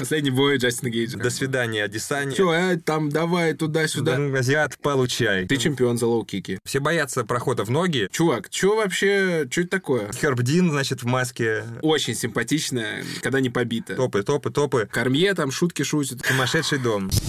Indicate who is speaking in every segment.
Speaker 1: Последний бой Джастина Гейджи.
Speaker 2: До свидания, Адесанья.
Speaker 1: Все, э, там давай туда-сюда.
Speaker 2: Да, Азиат, получай.
Speaker 1: Ты чемпион за лоу-кики.
Speaker 2: Все боятся прохода в ноги.
Speaker 1: Чувак, что вообще, что это такое?
Speaker 2: Херб Дин, значит, в маске.
Speaker 1: Очень симпатичная, когда не побита.
Speaker 2: Топы, топы, топы.
Speaker 1: Кормье там шутки шутит.
Speaker 2: Сумасшедший дом.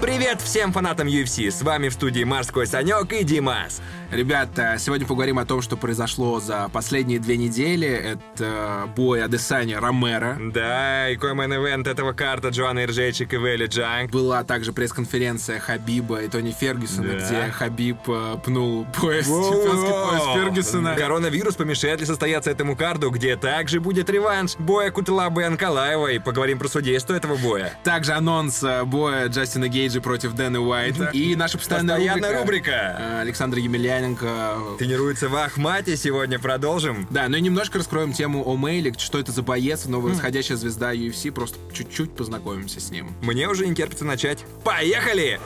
Speaker 2: Привет всем фанатам UFC! С вами в студии Морской Санек и Димас.
Speaker 1: Ребята, сегодня поговорим о том, что произошло за последние две недели. Это бой Адесани Ромеро.
Speaker 2: Да, и main event этого карта Джоанна Енджейчик и Вейли Джанг.
Speaker 1: Была также пресс-конференция Хабиба и Тони Фергюсона,
Speaker 2: Да.
Speaker 1: где Хабиб э, пнул
Speaker 2: Воу-воу.
Speaker 1: чемпионский пояс Фергюсона.
Speaker 2: Коронавирус помешает ли состояться этому карду, где также будет реванш боя Кутылабы и Анкалаева. И поговорим про судейство этого боя.
Speaker 1: Также анонс э, боя Джастина Гейджи против Дэна Уайта. И наша постоянная,
Speaker 2: рубрика.
Speaker 1: э, Александр Емельяненко.
Speaker 2: Тренируется в Ахмате, сегодня продолжим.
Speaker 1: Да, ну и немножко раскроем тему о Мейле, что это за боец, новая восходящая звезда UFC, просто чуть-чуть познакомимся с ним.
Speaker 2: Мне уже не терпится начать. Поехали!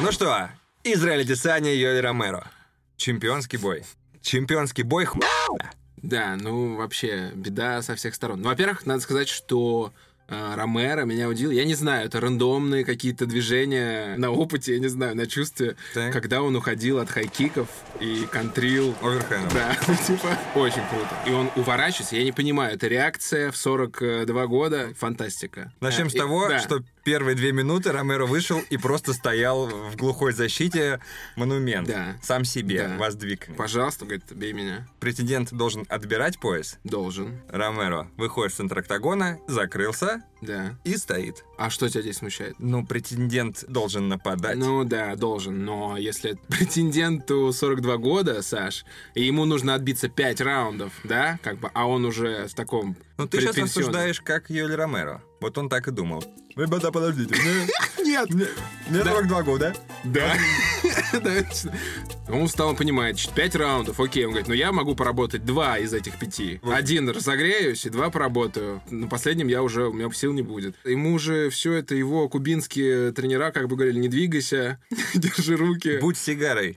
Speaker 2: Ну что, Израиль Десания Йоли Ромеро. Чемпионский бой. Чемпионский бой хм...
Speaker 1: Да, ну вообще беда со всех сторон. Ну, во-первых, надо сказать, что Ромеро меня удивил. Я не знаю, это рандомные какие-то движения на опыте, я не знаю, на чувстве,
Speaker 2: Так.
Speaker 1: когда он уходил от хайкиков и контрил.
Speaker 2: Оверхенд.
Speaker 1: Да, ну, типа, очень круто. И он уворачивается, я не понимаю, это реакция в 42 года, фантастика.
Speaker 2: Начнем
Speaker 1: Э,
Speaker 2: с
Speaker 1: и-
Speaker 2: того,
Speaker 1: да.
Speaker 2: что первые две минуты Ромеро вышел и просто стоял в глухой защите монумент.
Speaker 1: Да.
Speaker 2: Сам себе
Speaker 1: Да.
Speaker 2: воздвиг.
Speaker 1: Пожалуйста, говорит, бей меня.
Speaker 2: Претендент должен отбирать пояс.
Speaker 1: Должен,
Speaker 2: Ромеро выходит в центр октагона, закрылся
Speaker 1: да.
Speaker 2: и стоит.
Speaker 1: А что тебя здесь смущает?
Speaker 2: Ну, претендент должен нападать.
Speaker 1: Ну да, должен, но если претенденту 42 года, Саш, и ему нужно отбиться 5 раундов, да, как бы, а он уже в таком
Speaker 2: Ну, ты сейчас рассуждаешь, как Йоли Ромеро. Вот он так и думал. Ребята, подождите.
Speaker 1: Нет!
Speaker 2: мне, мне
Speaker 1: Да.
Speaker 2: 42 года.
Speaker 1: Да. Да. Он устал, он понимает, 5 раундов, окей, он говорит, ну я могу поработать два из этих пяти. Один разогреюсь и два поработаю. На последнем я уже, у меня сил не будет. Ему же все это, его кубинские тренера как бы говорили, не двигайся, держи руки.
Speaker 2: Будь сигарой.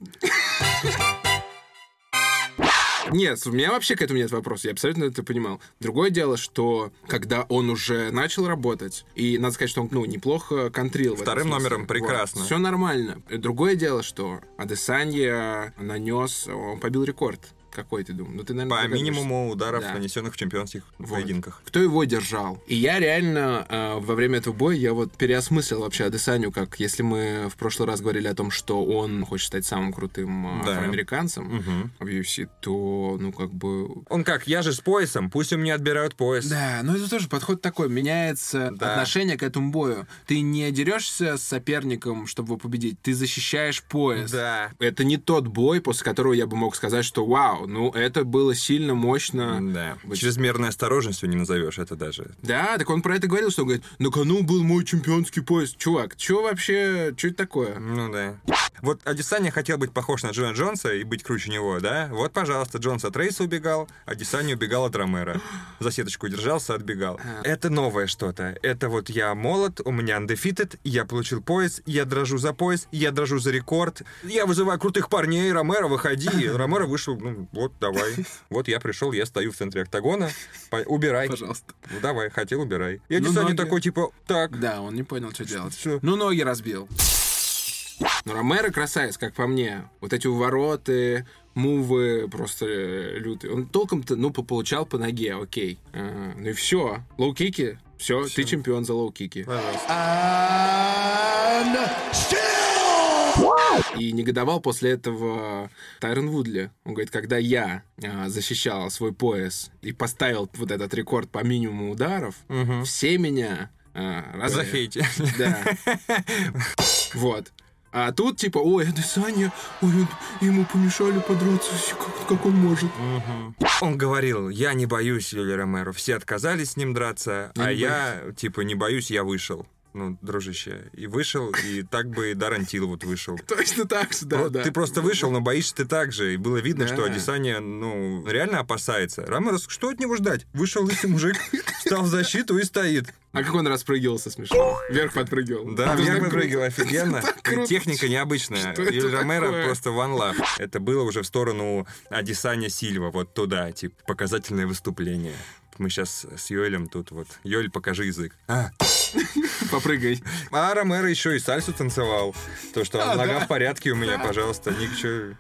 Speaker 1: Нет, у меня вообще к этому нет вопроса, я абсолютно это понимал. Другое дело, что когда он уже начал работать, и надо сказать, что он ну, неплохо контрил.
Speaker 2: Вторым номером прекрасно.
Speaker 1: Все нормально. Другое дело, что Адесанья нанес, он побил рекорд. Какой ты думаешь? Ну, ты, наверное,
Speaker 2: По
Speaker 1: догадываешься.
Speaker 2: минимуму ударов,
Speaker 1: Да.
Speaker 2: нанесенных в чемпионских
Speaker 1: Вот.
Speaker 2: поединках.
Speaker 1: Кто его держал? И я реально э, во время этого боя я вот переосмыслил вообще Адесаню, как если мы в прошлый раз говорили о том, что он хочет стать самым крутым э,
Speaker 2: Да.
Speaker 1: афроамериканцем
Speaker 2: Мгм.
Speaker 1: в UFC, то, ну, как бы...
Speaker 2: Он как, я же с поясом, пусть у меня отбирают пояс.
Speaker 1: Да, но это тоже подход такой, меняется
Speaker 2: Да.
Speaker 1: отношение к этому бою. Ты не дерешься с соперником, чтобы его победить, ты защищаешь пояс.
Speaker 2: Да.
Speaker 1: Это не тот бой, после которого я бы мог сказать, что вау, ну это было сильно, мощно.
Speaker 2: Да.
Speaker 1: Быть-
Speaker 2: Чрезмерной осторожностью не назовешь это даже.
Speaker 1: Да, так он про это говорил, что он говорит, на кону был мой чемпионский пояс. Чувак, что вообще, что это такое?
Speaker 2: Ну да. Вот Адесanya хотел быть похож на Джона Джонса и быть круче него, да? Вот, пожалуйста, Джонс от Рейса убегал, Адесanya убегал от Ромера. За сеточку держался, отбегал.
Speaker 1: А.
Speaker 2: Это новое что-то. Это вот я молод, у меня undefeated, я получил пояс, я дрожу за пояс, я дрожу за рекорд. Я вызываю крутых парней, Ромеро, выходи. Ромеро вышел, ну вот, давай. Вот я пришел, я стою в центре октагона, По- убирай.
Speaker 1: Пожалуйста.
Speaker 2: Ну, давай, хотел, убирай. И
Speaker 1: Ну, ноги.
Speaker 2: такой, типа, так,
Speaker 1: Да, он не понял, что делать. Ну, ноги разбил. Но Ромеро красавец, как по мне. Вот эти увороты, мувы просто э, лютые. Он толком-то, ну, получал по ноге, окей. А, ну и все. Лоу-кики, все, ты чемпион за лоу-кики.
Speaker 2: пожалуйста.
Speaker 1: И негодовал после этого Тайрон Вудли. Он говорит, когда я а, защищал свой пояс и поставил вот этот рекорд по минимуму ударов,
Speaker 2: Мгм.
Speaker 1: все меня а, разве-
Speaker 2: Захейте.
Speaker 1: Да. Вот. А тут типа, ой, это Саня, ой, ему помешали подраться, как, как он может.
Speaker 2: Он говорил, я не боюсь Юли Ромеро. Все отказались с ним драться,
Speaker 1: Я
Speaker 2: а я, типа, не боюсь, я вышел. Ну, дружище. И вышел, и так бы и Даррен Тил вот вышел.
Speaker 1: Точно так же, да,
Speaker 2: Про-
Speaker 1: да.
Speaker 2: Ты просто вышел, но боишься ты так же. И было видно,
Speaker 1: Да.
Speaker 2: что Адесanya, ну, реально опасается. Рамерос, что от него ждать? Вышел лысый мужик, встал в защиту и стоит.
Speaker 1: А как он распрыгивался смешно? Вверх подпрыгивал.
Speaker 2: Да, выпрыгивал
Speaker 1: круто.
Speaker 2: офигенно. Техника необычная. И Ромеро просто one love. Это было уже в сторону Адесanya Сильва, вот туда, типа, показательное выступление. Мы сейчас с Йоэлем тут вот. Йоэль, покажи язык. А,
Speaker 1: Попрыгай.
Speaker 2: а Ромеро еще и сальсу танцевал. То, что
Speaker 1: А,
Speaker 2: нога
Speaker 1: да.
Speaker 2: в порядке у меня, пожалуйста, ничего...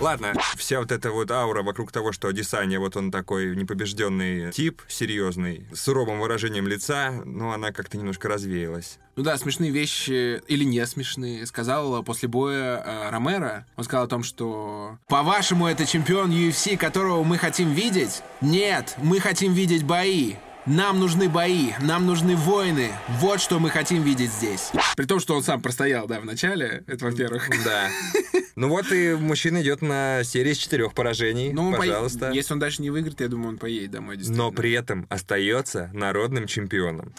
Speaker 2: Ладно, вся вот эта вот аура вокруг того, что Адесanya, вот он такой непобежденный тип, серьезный, с суровым выражением лица, ну, она как-то немножко развеялась.
Speaker 1: Ну да, смешные вещи или не смешные. Сказал после боя э, Ромеро, он сказал о том, что по-вашему это чемпион UFC, которого мы хотим видеть? Нет, мы хотим видеть бои. Нам нужны бои, нам нужны войны. Вот что мы хотим видеть здесь. При том, что он сам простоял, да, в начале, это во-первых.
Speaker 2: Да. Ну вот и мужчина идет на серии из четырех поражений.
Speaker 1: Ну, он по-
Speaker 2: Пожалуйста.
Speaker 1: Если он дальше не выиграет, я думаю, он поедет домой, действительно.
Speaker 2: Но при этом остается народным чемпионом.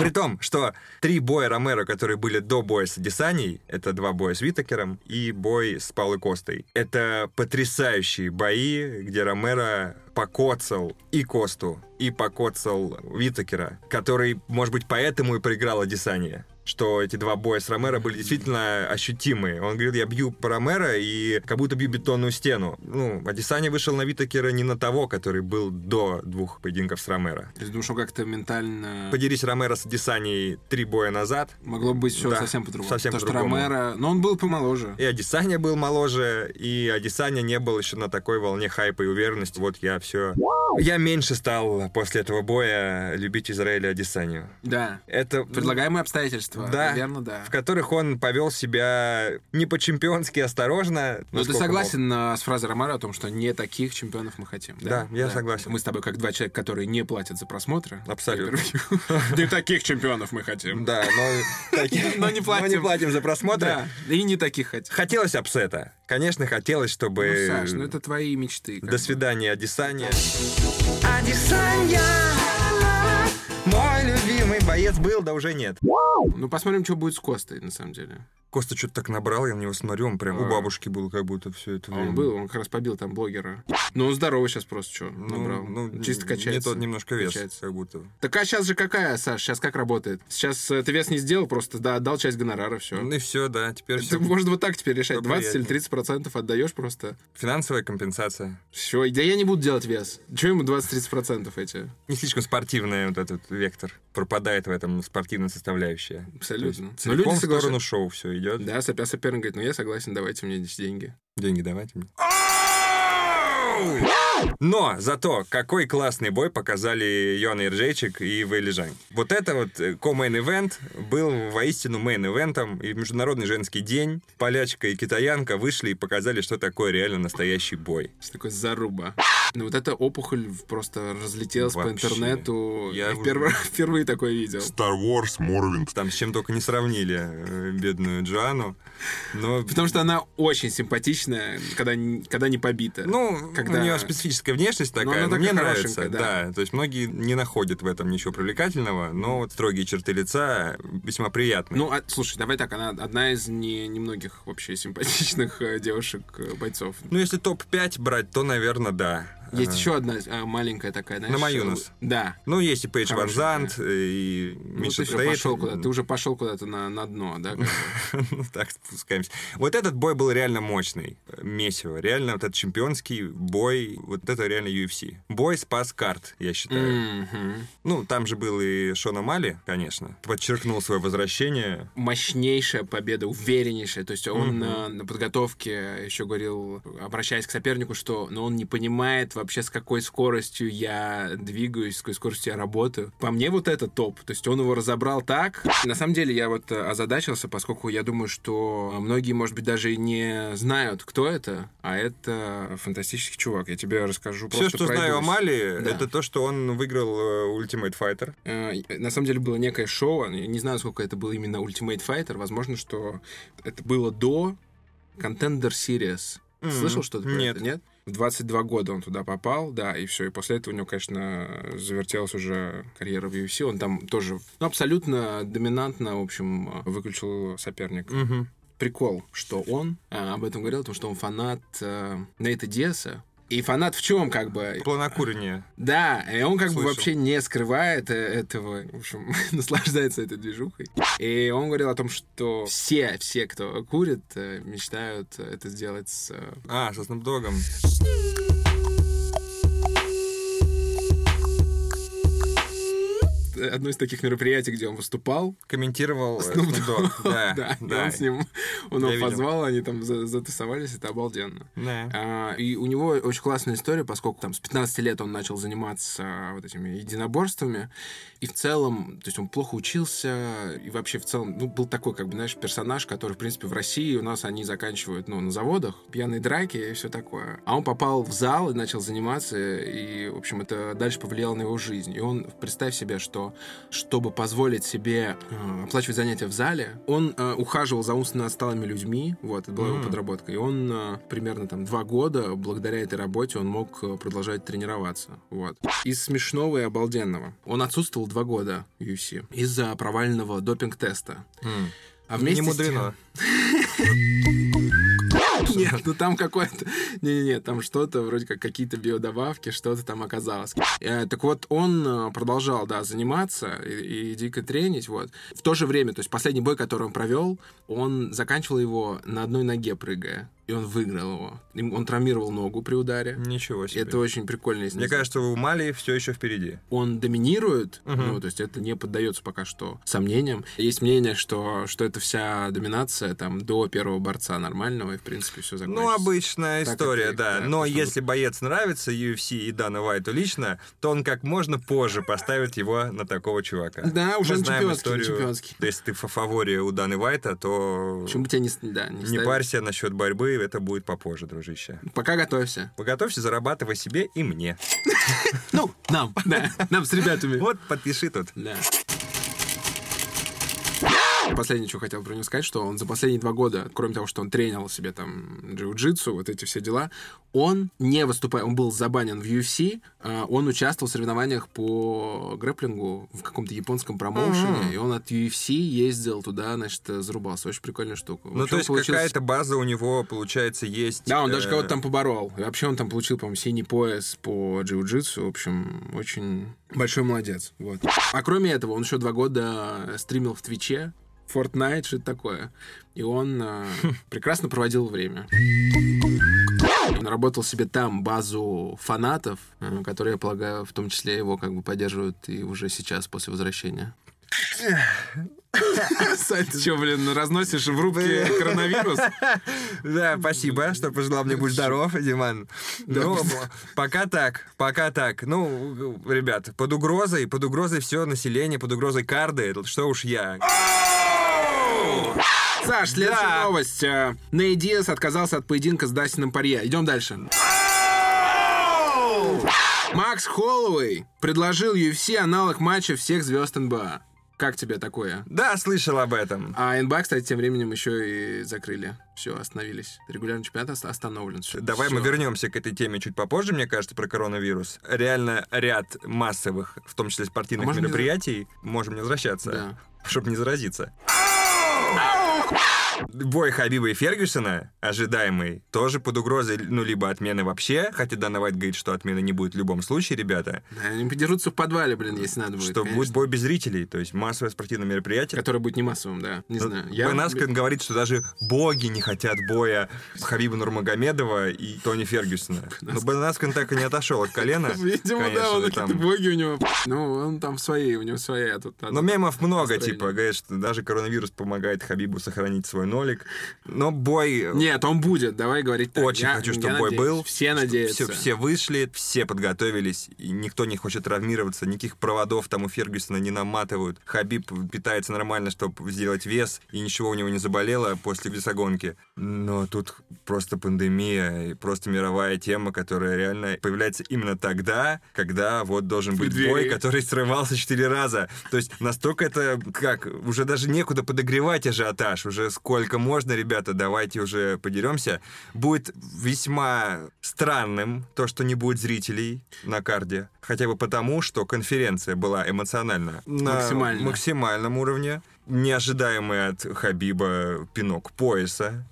Speaker 2: При том, что три боя Ромеро, которые были до боя с Адесаней, это два боя с Витакером и бой с Паулой Костой. Это потрясающие бои, где Ромеро покоцал и Косту, и покоцал Витакера, который, может быть, поэтому и проиграл Адесания что эти два боя с Ромеро были действительно ощутимые. Он говорит, я бью по Ромеро и как будто бью бетонную стену. Ну, Адесanya вышел на Витакера не на того, который был до двух поединков с Ромеро.
Speaker 1: То есть думаю, что как-то ментально
Speaker 2: Поделись Ромеро с Адесаней три боя назад,
Speaker 1: могло быть все
Speaker 2: Да,
Speaker 1: совсем по-другому.
Speaker 2: совсем
Speaker 1: Потому что
Speaker 2: по-другому.
Speaker 1: Ромеро... Но он был помоложе.
Speaker 2: и Адесanya был моложе, и Адесanya не был еще на такой волне хайпа и уверенности. Вот я все... Я меньше стал после этого боя любить Израиля Адесанию.
Speaker 1: Да.
Speaker 2: Это...
Speaker 1: Предлагаемые обстоятельства.
Speaker 2: Да.
Speaker 1: Верно, да.
Speaker 2: в которых он повел себя не по-чемпионски осторожно.
Speaker 1: Но Ну, ты согласен а, с фразой Ромеро о том, что не таких чемпионов мы хотим?
Speaker 2: Да, я согласен.
Speaker 1: Мы с тобой как два человека, которые не платят за просмотры.
Speaker 2: Абсолютно.
Speaker 1: Не таких чемпионов мы хотим.
Speaker 2: мог. Да, но,
Speaker 1: не платим.
Speaker 2: за просмотры.
Speaker 1: Да, и не таких хотим.
Speaker 2: Хотелось апсета. Конечно, хотелось, чтобы...
Speaker 1: Ну, Саш, ну это твои мечты.
Speaker 2: До свидания, Адесanya. Адесanya! Любимый боец был, да уже нет.
Speaker 1: Ну, посмотрим, что будет с Костой, на самом деле.
Speaker 2: Коста что-то так набрал, я на него смотрю, он прям
Speaker 1: А.
Speaker 2: у бабушки был как будто все это время.
Speaker 1: он был, он как раз побил там блогера. Ну, он здоровый сейчас просто, что,
Speaker 2: Ну,
Speaker 1: набрал.
Speaker 2: ну,
Speaker 1: Чисто
Speaker 2: Не
Speaker 1: качается.
Speaker 2: тот немножко вес,
Speaker 1: Качается.
Speaker 2: как будто.
Speaker 1: Так а сейчас же какая, Саш? Сейчас как работает? Сейчас э, ты вес не сделал, просто да, отдал часть гонорара, все.
Speaker 2: Ну и все, да, теперь
Speaker 1: Ты,
Speaker 2: все.
Speaker 1: можно вот так теперь решать.
Speaker 2: Всё
Speaker 1: 20 или
Speaker 2: приятнее.
Speaker 1: 30 процентов отдаешь просто.
Speaker 2: Финансовая компенсация.
Speaker 1: Все, да я не буду делать вес. Чего ему 20-30 процентов эти?
Speaker 2: Не слишком спортивный вот этот вектор. Пропадает в этом спортивная составляющая.
Speaker 1: Абсолютно. Но люди
Speaker 2: целиком в сторону шоу все идет.
Speaker 1: Да, соперник говорит, ну я согласен, давайте мне эти деньги.
Speaker 2: Деньги давайте мне. Но зато какой классный бой показали Йона Иржейчик и Жань. Вот это вот э, ко-мейн-эвент был воистину мейн-эвентом. И в Международный женский день полячка и китаянка вышли и показали, что такое реально настоящий бой.
Speaker 1: Что такое заруба? Ну вот эта опухоль просто разлетелась по
Speaker 2: Вообще.
Speaker 1: интернету.
Speaker 2: Я уже-
Speaker 1: впервые, впервые такое видел.
Speaker 3: Star Wars, Morrowind.
Speaker 2: Там с чем только не сравнили э, бедную Джоанну. Но
Speaker 1: Потому что она очень симпатичная, когда, не- когда не побита.
Speaker 2: Ну,
Speaker 1: Когда-
Speaker 2: у нее специфическая внешность
Speaker 1: Но
Speaker 2: такая,
Speaker 1: она
Speaker 2: но мне
Speaker 1: такая
Speaker 2: нравится.
Speaker 1: хорошенькая, да.
Speaker 2: Да. то есть многие не находят в этом ничего привлекательного, но вот строгие черты лица весьма приятны.
Speaker 1: Ну, а, слушай, давай так, она одна из не, немногих вообще симпатичных э, девушек-бойцов.
Speaker 2: Ну, если топ-5 брать, то, наверное, да.
Speaker 1: Есть еще одна а, маленькая такая, знаешь...
Speaker 2: На Маюнус.
Speaker 1: э, Да.
Speaker 2: Ну, есть и Пейдж Ван
Speaker 1: Хорошенькая.
Speaker 2: Зант, и
Speaker 1: Ну,
Speaker 2: Миша
Speaker 1: ты уже
Speaker 2: Тейт.
Speaker 1: пошел куда-то, ты уже пошел куда-то на, на дно, да?
Speaker 2: Ну, так спускаемся. Вот этот бой был реально мощный. Месиво. Реально вот этот чемпионский бой, вот это реально UFC. Бой спас карт, я считаю. Ну, там же был и Шона Мали, конечно. Подчеркнул свое возвращение.
Speaker 1: мощнейшая победа, увереннейшая. То есть он на, на подготовке еще говорил, обращаясь к сопернику, что ну, он не понимает вообще, с какой скоростью я двигаюсь, с какой скоростью я работаю. По мне вот это топ. То есть он его разобрал так. На самом деле я вот э, озадачился, поскольку я думаю, что многие, может быть, даже и не знают, кто это, а это фантастический чувак. Я тебе расскажу
Speaker 2: Все,
Speaker 1: просто
Speaker 2: что знаю о
Speaker 1: пройдусь.
Speaker 2: Мали,
Speaker 1: Да.
Speaker 2: это то, что он выиграл э, Ultimate Fighter.
Speaker 1: Э, На самом деле было некое шоу, я не знаю, сколько это было именно Ultimate Fighter, возможно, что это было до Contender Series.
Speaker 2: М,
Speaker 1: Слышал что-то про
Speaker 2: нет.
Speaker 1: это? Нет? В 22 года он туда попал, да, и все. И после этого у него, конечно, завертелась уже карьера в UFC. Он там тоже ну, абсолютно доминантно, в общем, выключил соперника.
Speaker 2: Мгм.
Speaker 1: Прикол, что он а, об этом говорил, потому что он фанат а, Нейта Диаса. И фанат в чем, как бы?
Speaker 2: Планокурение.
Speaker 1: Да, и он как бы
Speaker 2: Слышал.
Speaker 1: вообще не скрывает э, этого, в общем, наслаждается этой движухой. И он говорил о том, что все, все, кто курит, э, мечтают э, это сделать с...
Speaker 2: А, со Snoop Dogg'ом.
Speaker 1: Одно из таких мероприятий, где он выступал.
Speaker 2: Комментировал э,
Speaker 1: Snoop
Speaker 2: Dogg. Да,
Speaker 1: Да, и
Speaker 2: да.
Speaker 1: он с ним, он его позвал, они там за- затусовались, это обалденно.
Speaker 2: Да.
Speaker 1: А, и у него очень классная история, поскольку там с 15 лет он начал заниматься вот этими единоборствами, и в целом, то есть он плохо учился, и вообще в целом, ну, был такой, как бы, знаешь, персонаж, который, в принципе, в России у нас они заканчивают, ну, на заводах, пьяные драки и все такое. А он попал в зал и начал заниматься, и, в общем, это дальше повлияло на его жизнь. И он, представь себе, что, чтобы позволить себе э, оплачивать занятия в зале, он э, ухаживал за умственно отсталыми людьми, вот, это была его
Speaker 2: М.
Speaker 1: подработка, и он э, примерно там два года, благодаря этой работе, он мог э, продолжать тренироваться, вот. Из смешного и обалденного. Он отсутствовал два года в UFC из-за провального допинг-теста.
Speaker 2: М.
Speaker 1: А вместе
Speaker 2: Не
Speaker 1: с тем-
Speaker 2: мудрено.
Speaker 1: Нет, ну там какое-то... Не-не-не, там что-то, вроде как какие-то биодобавки, что-то там оказалось. Э, так вот, он э, продолжал, да, заниматься и, и дико тренить, вот. В то же время, то есть последний бой, который он провел, он заканчивал его на одной ноге прыгая, и он выиграл его. Он травмировал ногу при ударе.
Speaker 2: Ничего себе.
Speaker 1: Это очень прикольно. если
Speaker 2: Мне
Speaker 1: не
Speaker 2: кажется, у Мали все еще впереди.
Speaker 1: он доминирует,
Speaker 2: Мгм.
Speaker 1: ну, то есть это не поддается пока что сомнениям. Есть мнение, что, что это вся доминация там до первого борца нормального, и в принципе все закончится.
Speaker 2: Ну, обычная
Speaker 1: Так
Speaker 2: история,
Speaker 1: это
Speaker 2: да.
Speaker 1: да,
Speaker 2: Но
Speaker 1: потому-
Speaker 2: если боец нравится UFC и Дана Вайту лично, то он как можно позже поставит его на такого чувака.
Speaker 1: Да, уже
Speaker 2: Мы
Speaker 1: на
Speaker 2: знаем
Speaker 1: чемпионский,
Speaker 2: историю.
Speaker 1: чемпионский.
Speaker 2: Если ты в фаворе у Даны Вайта, то
Speaker 1: Почему бы тебя не, да, не,
Speaker 2: не
Speaker 1: ставить?
Speaker 2: парься насчет борьбы, это будет попозже, дружище.
Speaker 1: Пока готовься.
Speaker 2: Поготовься, зарабатывай себе и мне.
Speaker 1: Ну, нам, да, нам с ребятами.
Speaker 2: Вот, подпиши тут.
Speaker 1: Да. Последнее, что хотел про него сказать, что он за последние два года, кроме того, что он тренил себе там джиу-джитсу, вот эти все дела, он не выступая, он был забанен в UFC, а, он участвовал в соревнованиях по грэплингу в каком-то японском промоушене,
Speaker 2: Мгм.
Speaker 1: и он от UFC ездил туда, значит, зарубался. Очень прикольная штука.
Speaker 2: Ну, то есть
Speaker 1: получился-
Speaker 2: какая-то база у него, получается, есть.
Speaker 1: Да, он даже
Speaker 2: э,
Speaker 1: кого-то там поборол. И вообще он там получил, по-моему, синий пояс по джиу-джитсу. В общем, очень большой молодец. Вот. А кроме этого, он еще два года стримил в Твиче. Fortnite, что-то такое. И он э, прекрасно проводил время. Он наработал себе там базу фанатов, э, которые, я полагаю, в том числе его как бы поддерживают и уже сейчас, после возвращения. Сань, ты что, блин, разносишь в рубке коронавирус?
Speaker 2: Да, спасибо, что пожелал мне быть здоров, Диман. Ну, пока так, пока так. Ну, ребят, под угрозой, под угрозой все население, под угрозой карды, что уж я.
Speaker 1: Саш, следующая
Speaker 2: Да.
Speaker 1: новость. Э, Ней Диас отказался от поединка с Дастином Парье. Идем дальше. Макс Холлоуэй предложил UFC аналог матча всех звезд НБА. Как тебе такое?
Speaker 2: Да, слышал об этом.
Speaker 1: А НБА, кстати, тем временем еще и закрыли. Все, остановились. Регулярный чемпионат ост- остановлен. Всё,
Speaker 2: Давай мы
Speaker 1: всё.
Speaker 2: вернемся к этой теме чуть попозже, мне кажется, про коронавирус. Реально ряд массовых, в том числе спортивных
Speaker 1: А можем не
Speaker 2: мероприятий, можем не возвращаться,
Speaker 1: Да.
Speaker 2: чтобы не заразиться. Ah! Бой Хабиба и Фергюсона, ожидаемый, тоже под угрозой, ну, либо отмены вообще, хотя Дана Вайт говорит, что отмены не будет в любом случае, ребята,
Speaker 1: Да, они подерутся в подвале, блин, если надо будет.
Speaker 2: что
Speaker 1: конечно.
Speaker 2: будет бой без зрителей, то есть массовое спортивное мероприятие.
Speaker 1: Который будет не массовым, да. Не знаю. Я...
Speaker 2: Бен говорит, что даже боги не хотят боя Хабиба Нурмагомедова и Тони Фергюсона. Но Бен Аскрен так и не отошел от колена.
Speaker 1: Видимо,
Speaker 2: конечно,
Speaker 1: да, он
Speaker 2: и
Speaker 1: какие-то
Speaker 2: там-
Speaker 1: боги у него. Ну, он там свои, у него своя тут.
Speaker 2: Но мемов много, типа, говорят, что даже коронавирус помогает Хабибу сохранить свой нолик. Но бой...
Speaker 1: Нет, он будет, давай говорить так.
Speaker 2: Очень
Speaker 1: Я-
Speaker 2: хочу, чтобы бой
Speaker 1: надеюсь.
Speaker 2: был.
Speaker 1: Все надеются.
Speaker 2: Все, все вышли, все подготовились, и никто не хочет травмироваться, никаких проводов там у Фергюсона не наматывают. Хабиб питается нормально, чтобы сделать вес, и ничего у него не заболело после весогонки. Но тут просто пандемия, и просто мировая тема, которая реально появляется именно тогда, когда вот должен быть
Speaker 1: Двери.
Speaker 2: бой, который срывался четыре раза. То есть настолько это, как, уже даже некуда подогревать ажиотаж, уже сколько можно, ребята, давайте уже подеремся. Будет весьма странным то, что не будет зрителей на карде. Хотя бы потому, что конференция была эмоционально на
Speaker 1: Максимально.
Speaker 2: максимальном уровне. Неожидаемый от Хабиба пинок пояса.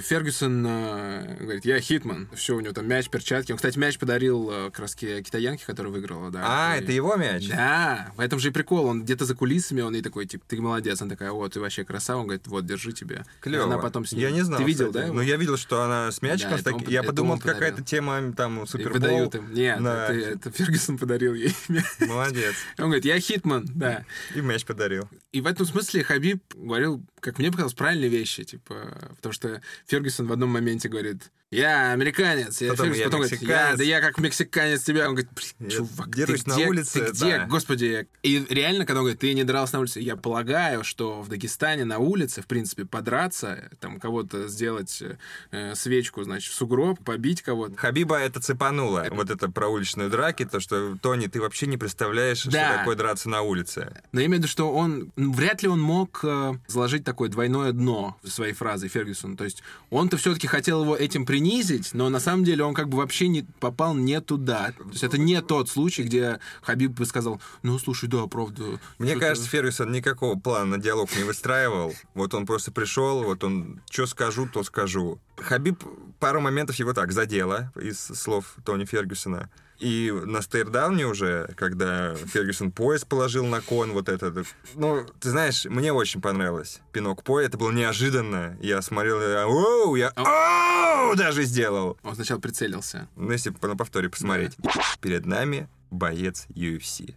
Speaker 1: Фергюсон э, говорит, я hitman. Все, у него там мяч, перчатки. Он, кстати, мяч подарил э, как раз ки- китаянке, которая выиграла, да.
Speaker 2: А,
Speaker 1: И-
Speaker 2: это его мяч?
Speaker 1: Да, в этом же и прикол. Он где-то за кулисами, он и такой, типа, ты молодец. Она такая, вот, ты вообще красава. Он говорит, вот, держи тебе. И
Speaker 2: Клево.
Speaker 1: Она потом с ним.
Speaker 2: Я не знал.
Speaker 1: Ты видел,
Speaker 2: кстати.
Speaker 1: да? его?
Speaker 2: Ну, я видел, что она с мячиком.
Speaker 1: Да,
Speaker 2: таки-
Speaker 1: он-
Speaker 2: Я подумал, какая-то тема там
Speaker 1: И
Speaker 2: супербол.
Speaker 1: выдают им. Нет,
Speaker 2: Да.
Speaker 1: это, это Фергюсон подарил ей.
Speaker 2: Молодец.
Speaker 1: Он говорит, я hitman, да.
Speaker 2: И мяч подарил.
Speaker 1: И в этом смысле Хабиб говорил, как мне показалось, правильные вещи, типа, потому что Фергюсон в одном моменте говорит, я американец, я
Speaker 2: Потом я
Speaker 1: потом говорит, я, да я как мексиканец тебя, он говорит, «Блин,
Speaker 2: Я
Speaker 1: чувак, ты
Speaker 2: дерусь на
Speaker 1: где,
Speaker 2: улице,
Speaker 1: ты где,
Speaker 2: да».
Speaker 1: господи, и реально, когда он говорит, ты не дрался на улице, я полагаю, что в Дагестане на улице, в принципе, подраться, там кого-то сделать э, свечку, значит, в сугроб, побить кого-то,
Speaker 2: Хабиба это цепануло. Вот это про уличные драки, то, что, Тони, ты вообще не представляешь,
Speaker 1: Да.
Speaker 2: что такое драться на улице.
Speaker 1: Но я имею в виду, что он ну, вряд ли он мог э, заложить такое двойное дно в своей фразе Фергюсон. То есть он-то все-таки хотел его этим принизить, но на самом деле он как бы вообще не попал не туда. То есть это не тот случай, где Хабиб бы сказал, ну слушай, да, правда.
Speaker 2: Мне кажется, Фергюсон никакого плана на диалог не выстраивал. Вот он просто пришел, вот он, что скажу, то скажу. Хабиб пару моментов его так задело из слов Тони Фергюсона. И на стейрдауне уже, когда Фергюсон пояс положил на кон, вот этот... Ну, ты знаешь, мне очень понравилось. Пинок поя, это было неожиданно. Я смотрел, я, оу, я оу, даже сделал.
Speaker 1: Он сначала прицелился.
Speaker 2: Ну, если по- на повторе посмотреть. Перед нами боец UFC.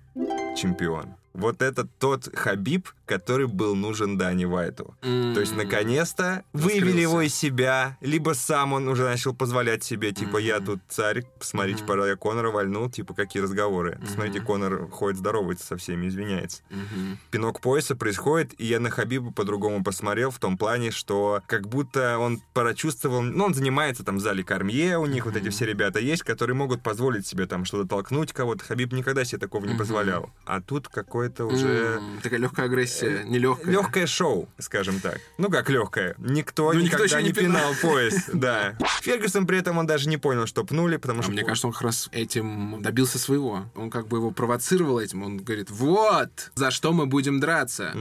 Speaker 2: Чемпион. Вот это тот Хабиб, который был нужен Дани Вайту. То есть, наконец-то, вывели
Speaker 1: Раскрылся.
Speaker 2: его из себя, либо сам он уже начал позволять себе, типа, я тут царь, посмотрите,
Speaker 1: Мгм.
Speaker 2: пора я Конора вальнул, типа, какие разговоры.
Speaker 1: Мгм.
Speaker 2: Смотрите, Конор ходит, здоровается со всеми, извиняется.
Speaker 1: Мгм.
Speaker 2: Пинок пояса происходит, и я на Хабиба по-другому посмотрел в том плане, что как будто он прочувствовал, ну, он занимается там в зале Кормье, у них вот эти все ребята есть, которые могут позволить себе там что-то толкнуть кого-то. Хабиб никогда себе такого не
Speaker 1: Мгм.
Speaker 2: позволял. А тут какое-то уже
Speaker 1: М, Такая легкая агрессия, нелегкая.
Speaker 2: легкое шоу, скажем так. Ну как легкое? Никто
Speaker 1: Ну, никто
Speaker 2: никогда
Speaker 1: еще не
Speaker 2: не пинал пояс, да. Фергюсон при этом он даже не понял, что пнули, потому
Speaker 1: А
Speaker 2: что
Speaker 1: мне кажется, он как раз этим добился своего. Он как бы его провоцировал этим. Он говорит, вот, за что мы будем драться.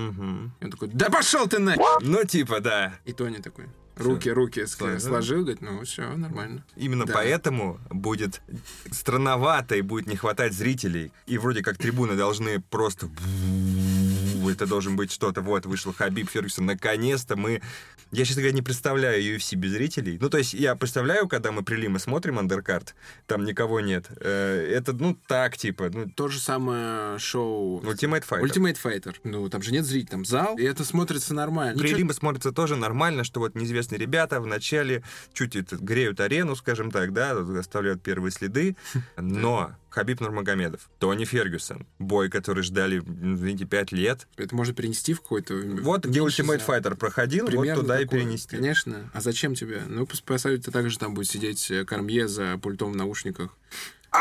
Speaker 1: И он такой, да пошел ты на...
Speaker 2: Ну типа да.
Speaker 1: И Тони такой, руки, руки ск-
Speaker 2: Сложил.
Speaker 1: сложил, говорит, ну все, нормально.
Speaker 2: Именно
Speaker 1: Да.
Speaker 2: поэтому будет странновато и будет не хватать зрителей. И вроде как трибуны должны просто... Это должен быть что-то. Вот, вышел Хабиб Фергюсон. Наконец-то мы... Я, честно говоря, не представляю UFC без зрителей. Ну, то есть я представляю, когда мы прилим и смотрим андеркарт, там никого нет. Э, Это, ну, так, типа, ну,
Speaker 1: То же самое шоу
Speaker 2: Ultimate Fighter.
Speaker 1: Ultimate Fighter. Ну, там же нет зрителей, там зал, и это смотрится нормально. Ничего-
Speaker 2: Прилимы смотрится тоже нормально, что вот неизвестные ребята вначале чуть это, греют арену, скажем так, да, оставляют первые следы, но Хабиб Нурмагомедов, Тони Фергюсон, бой, который ждали, извините, пять лет.
Speaker 1: Это можно перенести в какой-то...
Speaker 2: Вот где Ultimate
Speaker 1: зал.
Speaker 2: Fighter проходил,
Speaker 1: Примерно
Speaker 2: вот туда и
Speaker 1: такое.
Speaker 2: перенести.
Speaker 1: Конечно. А зачем тебе? Ну, пос- посмотрите, также там будет сидеть э, Кормье за пультом в наушниках. Джо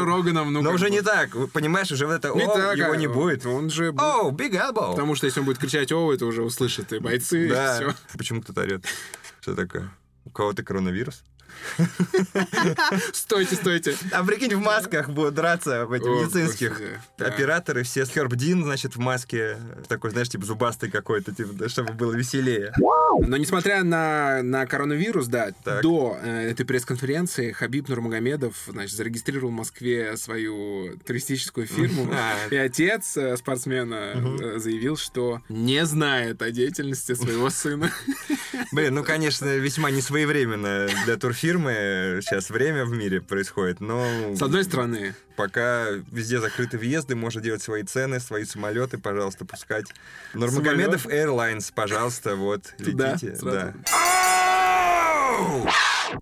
Speaker 2: Оу!
Speaker 1: Роганом, ну
Speaker 2: Но уже
Speaker 1: бы.
Speaker 2: не так, понимаешь, уже вот это
Speaker 1: Не
Speaker 2: «Оу»,
Speaker 1: так,
Speaker 2: его
Speaker 1: а
Speaker 2: не будет.
Speaker 1: Он же...
Speaker 2: Оу, big elbow!
Speaker 1: Потому что если он будет кричать «О», это уже услышат и бойцы, и
Speaker 2: Да.
Speaker 1: все.
Speaker 2: Почему кто-то орет? Что такое? У кого-то коронавирус?
Speaker 1: Стойте, стойте.
Speaker 2: А прикинь, в масках будут драться, в этих
Speaker 1: О,
Speaker 2: медицинских. Операторы все с Хербдин, значит, в маске, такой, знаешь, типа зубастый какой-то, типа, чтобы было веселее.
Speaker 1: Но несмотря на, на коронавирус, да,
Speaker 2: Так.
Speaker 1: до э, этой пресс-конференции Хабиб Нурмагомедов значит, зарегистрировал в Москве свою туристическую фирму.
Speaker 2: А.
Speaker 1: И отец э, спортсмена э, заявил, что не знает о деятельности своего сына.
Speaker 2: Блин, ну, конечно, весьма несвоевременно для турфирмы сейчас время в мире происходит, но
Speaker 1: С одной стороны,
Speaker 2: пока везде закрыты въезды, можно делать свои цены, свои самолеты, пожалуйста, пускать. Нурмагомедов Airlines, пожалуйста, вот, летите.
Speaker 1: сразу?
Speaker 2: Да.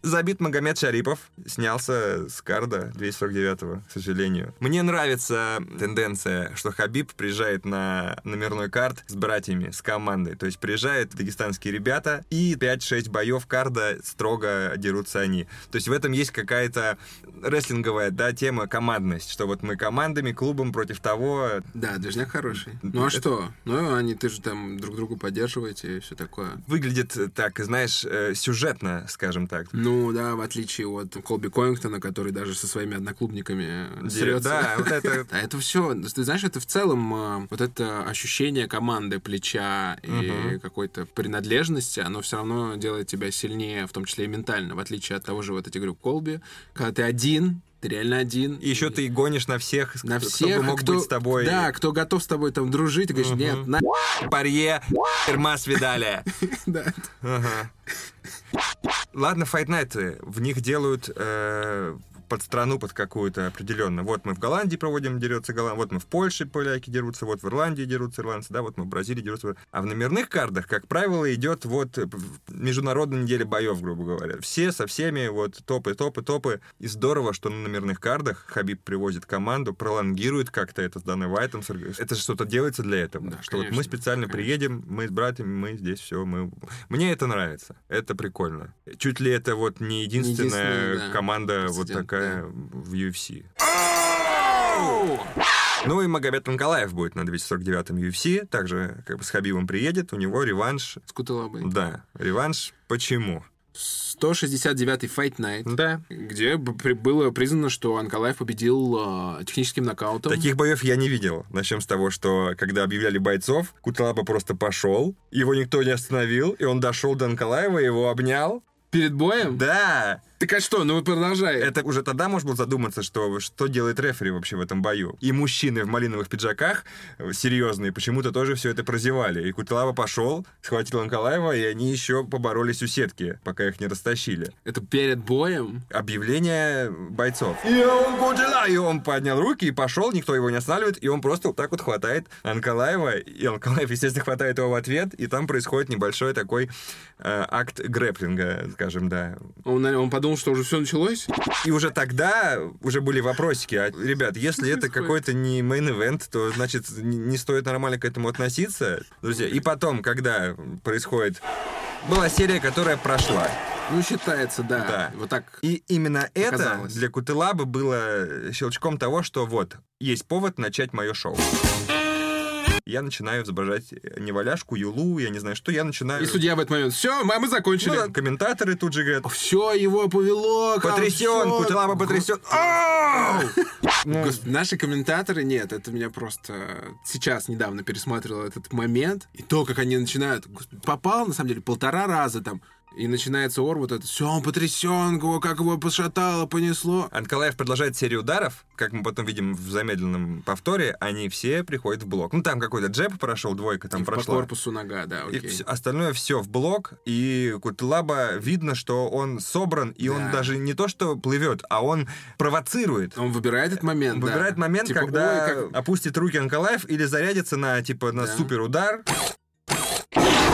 Speaker 2: Забит Магомед Шарипов. Снялся с карда 249-го, к сожалению. Мне нравится тенденция, что Хабиб приезжает на номерной карт с братьями, с командой. То есть приезжают дагестанские ребята, и 5-6 боев карда строго дерутся они. То есть в этом есть какая-то рестлинговая, да, тема командность, что вот мы командами, клубом против того.
Speaker 1: Да, движняк хороший. Ну а
Speaker 2: Это-
Speaker 1: что? Ну, они, ты же там друг другу поддерживаете и все такое.
Speaker 2: Выглядит так, знаешь, э, сюжетно, скажем так.
Speaker 1: Ну да, в отличие от Колби Коингтона, который даже со своими одноклубниками
Speaker 2: Де-
Speaker 1: срется.
Speaker 2: Да, вот это...
Speaker 1: А это все, ты знаешь, это в целом э, вот это ощущение команды, плеча и какой-то принадлежности, оно все равно делает тебя сильнее, в том числе и ментально, в отличие от того же, вот тебе говорю, Колби, когда ты один, ты реально один.
Speaker 2: И еще ты гонишь на всех,
Speaker 1: на
Speaker 2: кто,
Speaker 1: всех,
Speaker 2: кто бы мог быть с тобой.
Speaker 1: Да, кто готов с тобой там дружить, ты говоришь,
Speaker 2: Мгм.
Speaker 1: нет, на...
Speaker 2: Парье, Эрмас видали.
Speaker 1: Да.
Speaker 2: Ага. Ладно, Fight Night, в них делают э, под страну, под какую-то определенно. Вот мы в Голландии проводим, дерется Голланд, вот мы в Польше поляки дерутся, вот в Ирландии дерутся ирландцы, да, вот мы в Бразилии дерутся. А в номерных картах, как правило, идет вот э, международная неделя боев, грубо говоря. Все со всеми, вот топы, топы, топы. И здорово, что на номерных картах Хабиб привозит команду, пролонгирует как-то это с Даной Вайтом. Это же что-то делается для этого.
Speaker 1: Да,
Speaker 2: что вот мы
Speaker 1: конечно,
Speaker 2: специально
Speaker 1: конечно.
Speaker 2: приедем, мы с братьями, мы здесь все, мы... Мне это нравится, это прикольно. Чуть ли это вот не единственная
Speaker 1: единственная, да,
Speaker 2: команда вот
Speaker 1: прецедент,
Speaker 2: такая в UFC. Ну и Магомед Анкалаев будет на 249-м UFC, также как бы с Хабибом приедет, у него реванш.
Speaker 1: С Куталабой.
Speaker 2: Да, реванш. Почему?
Speaker 1: 169-й Fight Night,
Speaker 2: Да.
Speaker 1: где было признано, что Анкалаев победил э, техническим нокаутом.
Speaker 2: Таких боев я не видел. Начнем с того, что когда объявляли бойцов, Куталаба просто пошел, его никто не остановил, и он дошел до Анкалаева, его обнял.
Speaker 1: Перед боем?
Speaker 2: Да,
Speaker 1: Так а что, ну продолжай.
Speaker 2: Это уже тогда можно было задуматься, что, что делает рефери вообще в этом бою. И мужчины в малиновых пиджаках э, серьезные почему-то тоже все это прозевали. И Кутылава пошел, схватил Анкалаева, и они еще поборолись у сетки, пока их не растащили.
Speaker 1: Это перед боем?
Speaker 2: Объявление бойцов. И он Кутыла! И он поднял руки и пошел, никто его не останавливает, и он просто вот так вот хватает Анкалаева, и Анкалаев, естественно, хватает его в ответ, и там происходит небольшой такой э, акт грэплинга, скажем, да.
Speaker 1: Он, он подумал, что уже все началось?
Speaker 2: И уже тогда уже были вопросики. А, ребят, если это какой-то не мейн-эвент, то, значит, не стоит нормально к этому относиться. Друзья, и потом, когда происходит... Была серия, которая прошла.
Speaker 1: Ну, считается, да.
Speaker 2: Да.
Speaker 1: Вот так.
Speaker 2: И именно это
Speaker 1: Показалось.
Speaker 2: для Кутылабы было щелчком того, что вот, есть повод начать мое шоу. Я начинаю изображать неваляшку, юлу, я не знаю что, я начинаю...
Speaker 1: И судья в этот момент. Все, мы, закончили.
Speaker 2: Ну, комментаторы тут же говорят,
Speaker 1: Все, его повело.
Speaker 2: потрясен,
Speaker 1: всё.
Speaker 2: Кутылаба потрясен. Ну,
Speaker 1: Наши комментаторы, нет, это меня просто сейчас недавно пересматривал этот момент, и то, как они начинают, попал, на самом деле, полтора раза там, и начинается ор вот это, все, он потрясен, его- как его пошатало, понесло.
Speaker 2: Анкалаев продолжает серию ударов, как мы потом видим в замедленном повторе, они все приходят в блок. Ну, там какой-то джеб прошел, двойка там
Speaker 1: И по
Speaker 2: прошла.
Speaker 1: корпусу нога, да,
Speaker 2: И
Speaker 1: окей.
Speaker 2: всё- остальное все в блок, и Кутлаба видно, что он собран, и он
Speaker 1: Да.
Speaker 2: даже не то что плывет, а он провоцирует.
Speaker 1: Он выбирает этот момент,
Speaker 2: Он
Speaker 1: да.
Speaker 2: выбирает момент,
Speaker 1: Типа,
Speaker 2: когда
Speaker 1: ой, как-
Speaker 2: опустит руки Анкалаев или зарядится на типа на
Speaker 1: Да.
Speaker 2: супер удар,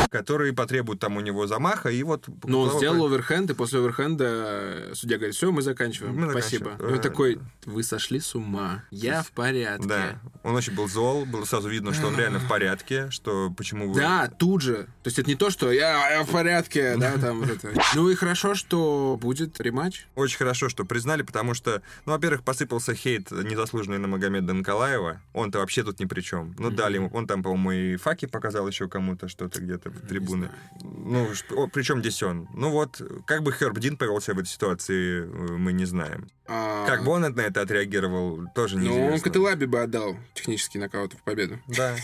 Speaker 2: который потребует там у него замаха, и вот...
Speaker 1: Но он
Speaker 2: Кутлаба
Speaker 1: сделал
Speaker 2: про-
Speaker 1: оверхенд, и после оверхенда э, судья говорит, все, мы заканчиваем.
Speaker 2: Мы
Speaker 1: Спасибо.
Speaker 2: заканчиваем.
Speaker 1: И он
Speaker 2: Э,
Speaker 1: такой, вы сошли с ума. Я в порядке.
Speaker 2: Да, он очень был зол, было сразу видно, что он реально в порядке, что почему вы...
Speaker 1: Да, тут же. То есть это не то, что я, я в порядке, да, там вот это. Ну и хорошо, что будет рематч.
Speaker 2: Очень хорошо, что признали, потому что, ну, во-первых, посыпался хейт незаслуженный на Магомеда Николаева. Он-то вообще тут ни при чем. Ну, дали ему, он там, по-моему, и факи показал еще кому-то что-то где-то трибуны. Ну, при чем здесь он? Ну вот, как бы Херб Дин повел себя в этой ситуации, э, мы не знаем.
Speaker 1: А,
Speaker 2: Как он на это отреагировал, тоже
Speaker 1: Ну,
Speaker 2: неизвестно.
Speaker 1: он Катылабе бы отдал технический нокаут в победу.
Speaker 2: Да.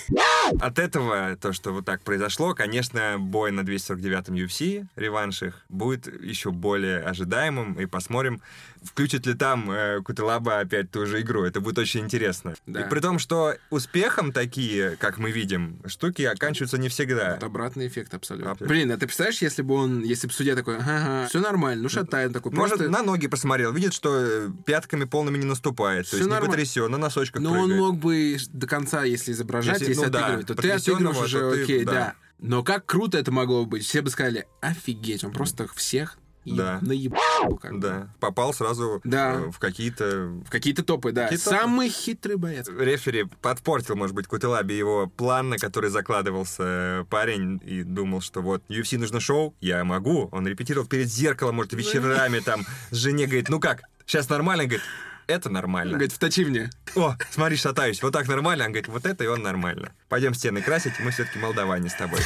Speaker 2: От этого, то, что вот так произошло, конечно, бой на 249-м UFC, реванш их, будет еще более ожидаемым, и посмотрим, включит ли там э, Кутылаба опять ту же игру. Это будет очень интересно.
Speaker 1: Да.
Speaker 2: И при том, что успехом такие, как мы видим, штуки оканчиваются не всегда.
Speaker 1: Это обратный эффект абсолютно.
Speaker 2: Абсолютно.
Speaker 1: Блин, а ты представляешь, если бы он, если бы судья такой, ага, все нормально, ну шатает такой,
Speaker 2: Может,
Speaker 1: просто...
Speaker 2: на ноги посмотрел, видит, что пятками полными не наступает, то
Speaker 1: Всё
Speaker 2: есть не
Speaker 1: нормально.
Speaker 2: потрясен, на носочках
Speaker 1: Но он
Speaker 2: прыгает.
Speaker 1: мог бы до конца, если изображать,
Speaker 2: Если-
Speaker 1: если,
Speaker 2: ну да,
Speaker 1: отыгрывать, то ты отыгрываешь
Speaker 2: то
Speaker 1: уже,
Speaker 2: ты-
Speaker 1: окей,
Speaker 2: да.
Speaker 1: да. Но как круто это могло бы быть. Все бы сказали, офигеть, он просто всех и
Speaker 2: Да.
Speaker 1: наебал, как бы.
Speaker 2: Да. Попал сразу
Speaker 1: Да.
Speaker 2: э, в какие-то...
Speaker 1: В какие-то топы, да.
Speaker 2: Какие топы?
Speaker 1: Самый хитрый боец.
Speaker 2: Рефери подпортил, может быть, Кутылаби его план, на который закладывался э, парень и думал, что вот UFC нужно шоу, я могу. Он репетировал перед зеркалом, может, вечерами там с жене, говорит, ну как, сейчас нормально? Говорит, это нормально.
Speaker 1: Говорит, вточи мне.
Speaker 2: О, смотри, шатаюсь. Вот так нормально? Он говорит, вот это и он нормально. Пойдем стены красить, мы все-таки молдаване с тобой.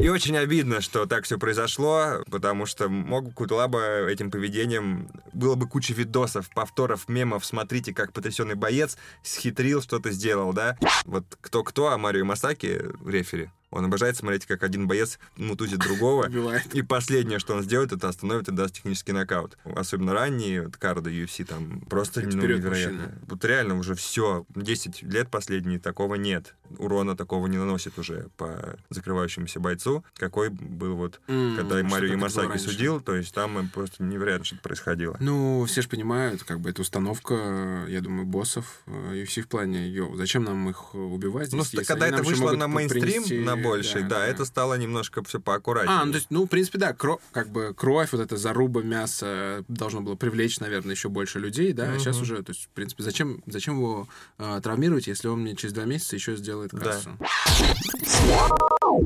Speaker 2: И очень обидно, что так все произошло, потому что мог бы Кутулаба этим поведением... Было бы куча видосов, повторов, мемов. Смотрите, как потрясенный боец схитрил, что-то сделал, да? Вот кто-кто, а Марио Масаки, рефери, он обожает смотреть, как один боец мутузит другого. И последнее, что он сделает, это остановит и даст технический нокаут. Особенно ранние карды UFC там просто ну, невероятно. Вот реально уже все. 10 лет последние такого нет. Урона такого не наносит уже по закрывающемуся бойцу. Какой был вот,
Speaker 1: М,
Speaker 2: когда Марио Ямасаки судил, то есть там э, просто невероятно что-то происходило.
Speaker 1: Ну, все же понимают, как бы это установка, я думаю, боссов э, UFC в плане, йоу, зачем нам их убивать?
Speaker 2: Ну,
Speaker 1: здесь, если
Speaker 2: когда это вышло на мейнстрим,
Speaker 1: принести-
Speaker 2: на больший, да, это стало немножко все поаккуратнее.
Speaker 1: А, ну то есть, ну, в принципе, да, кро- как бы кровь, вот эта заруба мяса должно было привлечь, наверное, еще больше людей, да, а сейчас уже, то есть, в принципе, зачем, зачем его э, травмировать, если он мне через два месяца еще сделает
Speaker 2: Да.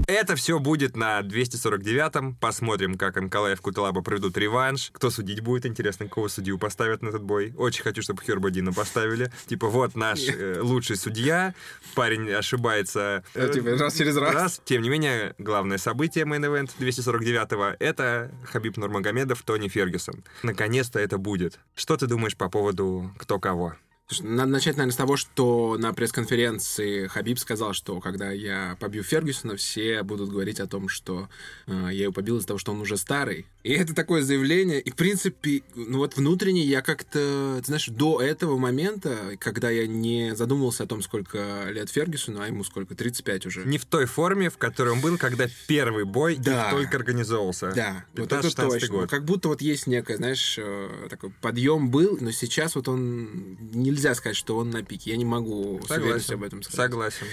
Speaker 2: Это все будет на 249-м. Посмотрим, как Николаев Куталаба проведут реванш. Кто судить будет, интересно, кого судью поставят на этот бой. Очень хочу, чтобы Хербадина поставили. Типа, вот наш э, лучший судья. Парень ошибается э,
Speaker 1: Ну, типа, раз через раз.
Speaker 2: Тем не менее, главное событие Event 249-го — это Хабиб Нурмагомедов, Тони Фергюсон. Наконец-то это будет. Что ты думаешь по поводу кто кого?
Speaker 1: Надо начать, наверное, с того, что на пресс-конференции Хабиб сказал, что когда я побью Фергюсона, все будут говорить о том, что э, я его побил из-за того, что он уже старый. И это такое заявление. И, в принципе, ну вот внутренне я как-то, ты знаешь, до этого момента, когда я не задумывался о том, сколько лет Фергюсону, а ему сколько, 35 уже.
Speaker 2: Не в той форме, в которой он был, когда первый бой
Speaker 1: Да.
Speaker 2: только организовался.
Speaker 1: Да, вот это
Speaker 2: 15-16
Speaker 1: точно.
Speaker 2: год.
Speaker 1: Как будто вот есть некое, знаешь, э, такой подъем был, но сейчас вот он нельзя сказать, что он на пике. Я не могу с уверенностью об этом сказать.
Speaker 2: Согласен.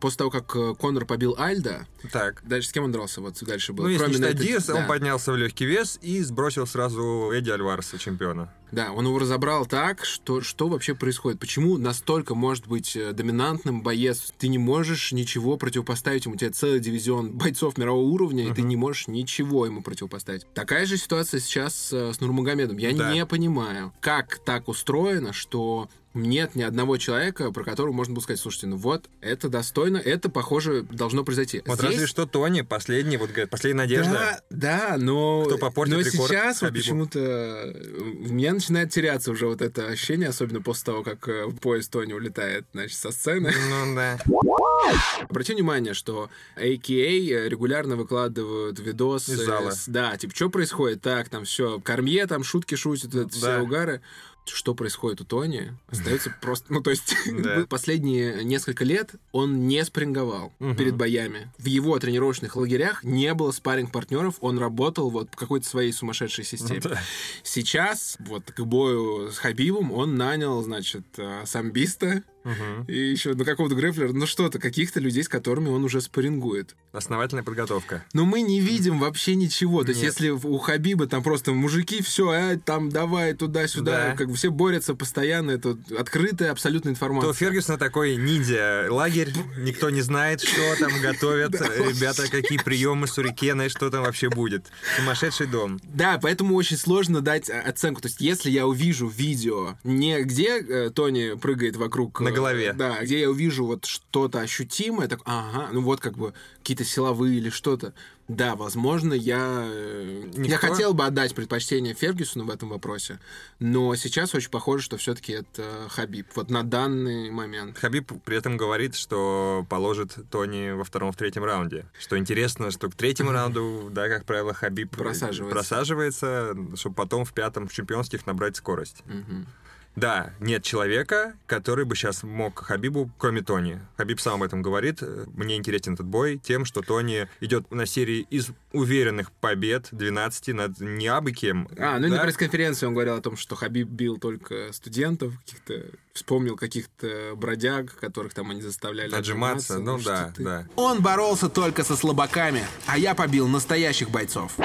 Speaker 1: После того, как э, Конор побил Альда,
Speaker 2: Так.
Speaker 1: дальше с кем он дрался? Вот дальше был.
Speaker 2: Ну, если
Speaker 1: Кроме
Speaker 2: считать Диаса,
Speaker 1: да.
Speaker 2: он поднялся в легкий вес и сбросил сразу Эдди Альвареса, чемпиона.
Speaker 1: Да, он его разобрал так, что, что вообще происходит. Почему настолько может быть э, доминантным боец? Ты не можешь ничего противопоставить ему. У тебя целый дивизион бойцов мирового уровня, и ты не можешь ничего ему противопоставить. Такая же ситуация сейчас э, с Нурмагомедом. Я
Speaker 2: Да.
Speaker 1: не понимаю, как так устроено, что нет ни одного человека, про которого можно было сказать, слушайте, ну вот, это достойно, это, похоже, должно произойти.
Speaker 2: Вот
Speaker 1: Здесь-
Speaker 2: разве что Тони, последний, вот говорят, последняя надежда.
Speaker 1: Да, да, но...
Speaker 2: Кто попортит
Speaker 1: но
Speaker 2: рекорд
Speaker 1: сейчас вот
Speaker 2: Хабибу?
Speaker 1: почему-то э, у меня начинает теряться уже вот это ощущение, особенно после того, как э, поезд Тони улетает, значит, со сцены.
Speaker 2: Ну да.
Speaker 1: Обрати внимание, что AKA регулярно выкладывают видосы.
Speaker 2: Из зала.
Speaker 1: с- да, типа, что происходит? Так, там все, Кормье там шутки шутит, это все
Speaker 2: Да.
Speaker 1: угары. Что происходит у Тони? Остается просто... Ну, то есть, последние несколько лет он не спарринговал
Speaker 2: Мгм.
Speaker 1: перед боями. В его тренировочных лагерях не было спарринг-партнеров, он работал вот по какой-то своей сумасшедшей системе.
Speaker 2: Да.
Speaker 1: Сейчас, вот к бою с Хабибом, он нанял, значит, э, самбиста
Speaker 2: Мгм.
Speaker 1: и еще ну, какого-то грефлера, ну что-то, каких-то людей, с которыми он уже спаррингует.
Speaker 2: Основательная подготовка.
Speaker 1: Но мы не видим вообще ничего. То есть,
Speaker 2: Нет.
Speaker 1: если у Хабиба там просто мужики, все, а, там давай туда-сюда,
Speaker 2: Да.
Speaker 1: как бы все борются постоянно, это открытая абсолютная информация.
Speaker 2: То Фергюсона такой ниндзя лагерь, никто не знает, что там готовят, ребята, какие приемы сурикены, что там вообще будет. Сумасшедший дом.
Speaker 1: Да, поэтому очень сложно дать а, оценку. То есть, если я увижу видео не где э, Тони прыгает вокруг...
Speaker 2: На
Speaker 1: э,
Speaker 2: голове.
Speaker 1: Да, где я увижу вот что-то ощутимое, так, ага, ну вот как бы какие-то силовые или что-то. Да, возможно, я... э,
Speaker 2: Никто?
Speaker 1: Я хотел бы отдать предпочтение Фергюсону в этом вопросе, но сейчас очень похоже, что все-таки это Хабиб. Вот на данный момент.
Speaker 2: Хабиб при этом говорит, что положит Тони во втором, в третьем раунде. Что интересно, что к третьему раунду, да, как правило, Хабиб
Speaker 1: Просаживается.
Speaker 2: просаживается, чтобы потом в пятом в чемпионских набрать скорость.
Speaker 1: Мгм.
Speaker 2: Да, нет человека, который бы сейчас мог Хабибу, кроме Тони. Хабиб сам об этом говорит. Мне интересен этот бой тем, что Тони идет на серии из уверенных побед, 12 над не абы кем.
Speaker 1: А, ну
Speaker 2: Да?
Speaker 1: на пресс-конференции он говорил о том, что Хабиб бил только студентов, каких-то вспомнил каких-то бродяг, которых там они заставляли
Speaker 2: Отжиматься, ну
Speaker 1: что
Speaker 2: да,
Speaker 1: ты.
Speaker 2: да.
Speaker 3: Он боролся только со слабаками, а я побил настоящих бойцов.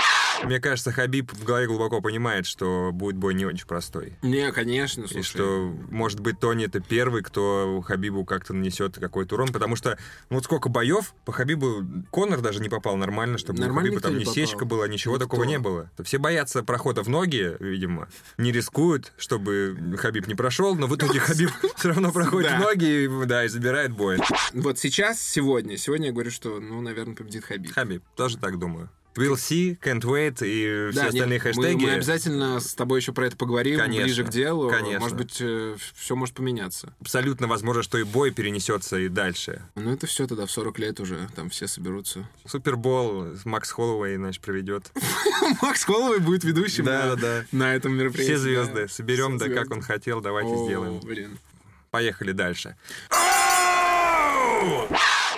Speaker 2: Мне кажется, Хабиб в голове глубоко понимает, что будет бой не очень простой.
Speaker 1: Не, конечно,
Speaker 2: И
Speaker 1: слушай.
Speaker 2: что, может быть, Тони это первый, кто Хабибу как-то нанесет какой-то урон, потому что ну, вот сколько боев по Хабибу Конор даже не попал нормально, чтобы
Speaker 1: Нормально никто
Speaker 2: там
Speaker 1: не
Speaker 2: ни сечка была, ничего
Speaker 1: Никто.
Speaker 2: такого не было. Все боятся прохода в ноги, видимо, не рискуют, чтобы Хабиб не прошел, но в итоге Хабиб все равно проходит в ноги да, и забирает бой.
Speaker 1: Вот сейчас, сегодня, сегодня я говорю, что, ну, наверное, победит Хабиб.
Speaker 2: Хабиб, тоже так думаю. We'll see, can't wait и все
Speaker 1: Да,
Speaker 2: остальные
Speaker 1: нет, мы-
Speaker 2: хэштеги.
Speaker 1: Мы, обязательно с тобой еще про это поговорим,
Speaker 2: Конечно,
Speaker 1: ближе к делу.
Speaker 2: конечно.
Speaker 1: Может быть, все может поменяться.
Speaker 2: Абсолютно возможно, что и бой перенесется и дальше.
Speaker 1: Ну, это все тогда в 40 лет уже, там все соберутся.
Speaker 2: Супербол Макс Холлоуэй, значит, проведет.
Speaker 1: Макс Холловой будет ведущим
Speaker 2: Да,
Speaker 1: на,
Speaker 2: да, да.
Speaker 1: на этом мероприятии.
Speaker 2: Все звезды.
Speaker 1: да.
Speaker 2: Соберем,
Speaker 1: Все
Speaker 2: да, как
Speaker 1: звезды.
Speaker 2: он хотел, давайте
Speaker 1: О,
Speaker 2: сделаем.
Speaker 1: блин.
Speaker 2: Поехали дальше.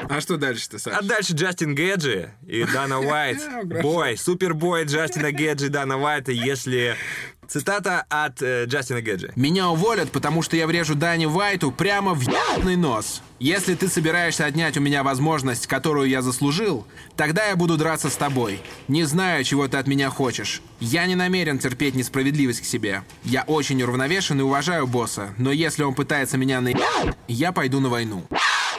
Speaker 1: А что дальше-то,
Speaker 2: А
Speaker 1: Саш?
Speaker 2: дальше Джастин Геджи и Дана Уайт. Бой, супербой Джастина Геджи и Дана Уайта, если... Цитата от э, Джастина Геджи.
Speaker 3: Меня уволят, потому что я врежу Дани Вайту прямо в ебаный нос. Если ты собираешься отнять у меня возможность, которую я заслужил, тогда я буду драться с тобой. Не знаю, чего ты от меня хочешь. Я не намерен терпеть несправедливость к себе. Я очень уравновешен и уважаю босса, но если он пытается меня на я пойду на войну.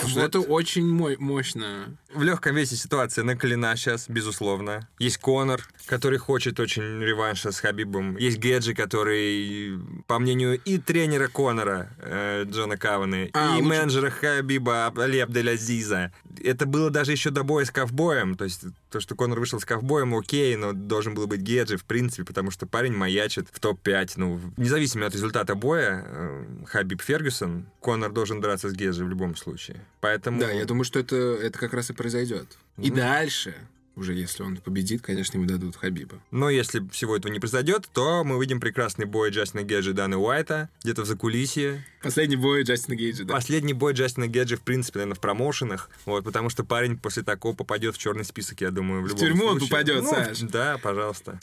Speaker 1: Слушай, Это очень мо- мощно.
Speaker 2: В легком весе ситуация накалена сейчас, безусловно. Есть Конор, который хочет очень реванша с Хабибом. Есть Геджи, который, по мнению и тренера Конора, э, Джона Каваны,
Speaker 1: А,
Speaker 2: и
Speaker 1: лучше-
Speaker 2: менеджера Хабиба Али Абделязиза. Это было даже еще до боя с ковбоем. То есть то, что Конор вышел с ковбоем, окей, но должен был быть Геджи, в принципе, потому что парень маячит в топ-5. Ну, независимо от результата боя, э, Хабиб Фергюсон, Конор должен драться с Геджи в любом случае. Поэтому...
Speaker 1: Да, я думаю, что это, это как раз и произойдет. И дальше, уже если он победит, конечно, ему дадут Хабиба.
Speaker 2: Но если всего этого не произойдет, то мы увидим прекрасный бой Джастина Геджи и Даны Уайта где-то в закулисье.
Speaker 1: Последний бой Джастина Гейджа, да.
Speaker 2: Последний бой Джастина Геджи, в принципе, наверное, в промоушенах. Вот, потому что парень после такого попадет в черный список, я думаю, в любом
Speaker 1: тюрьму он
Speaker 2: случае.
Speaker 1: попадет,
Speaker 2: Ну,
Speaker 1: Саш.
Speaker 2: Да, пожалуйста.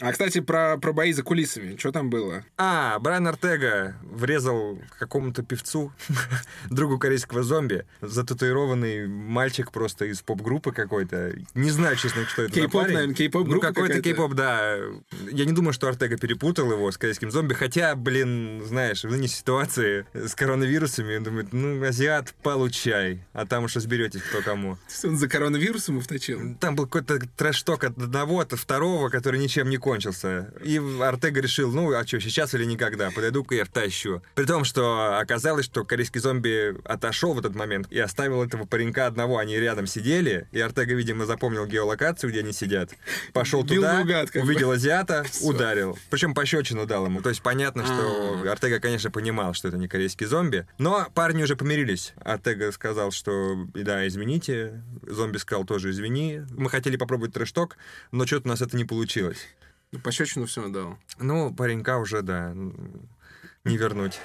Speaker 1: А, кстати, про, про бои за кулисами. Что там было?
Speaker 2: А, Брайан Артега врезал какому-то певцу, другу корейского зомби, зататуированный мальчик просто из поп-группы какой-то. Не знаю, честно, что это
Speaker 1: Кей-поп, наверное, кей-поп-группа
Speaker 2: Ну, какой-то кей-поп, да. Я не думаю, что Артега перепутал его с корейским зомби, хотя, блин, знаешь, в нынешней ситуации с коронавирусами, он думает, ну, азиат, получай, а там уж разберетесь, кто кому.
Speaker 1: Он за коронавирусом его вточил?
Speaker 2: Там был какой-то трэш-ток от одного, от второго, который ничем не кончился. И Артега решил, ну, а что, сейчас или никогда, подойду-ка я втащу. При том, что оказалось, что корейский зомби отошел в этот момент и оставил этого паренька одного. Они рядом сидели, и Артега, видимо, запомнил геолокацию, где они сидят. Пошел
Speaker 1: Бил
Speaker 2: туда,
Speaker 1: наугад, как бы.
Speaker 2: увидел азиата,
Speaker 1: Всё.
Speaker 2: ударил. Причем пощечину дал ему. То есть понятно, что
Speaker 1: А.
Speaker 2: Артега, конечно, понимал, что это не корейский зомби. Но парни уже помирились. Артега сказал, что да, извините. Зомби сказал тоже извини. Мы хотели попробовать трэш-ток, но что-то у нас это не получилось.
Speaker 1: Ну, пощечину все дал.
Speaker 2: Ну, паренька уже, да, не вернуть.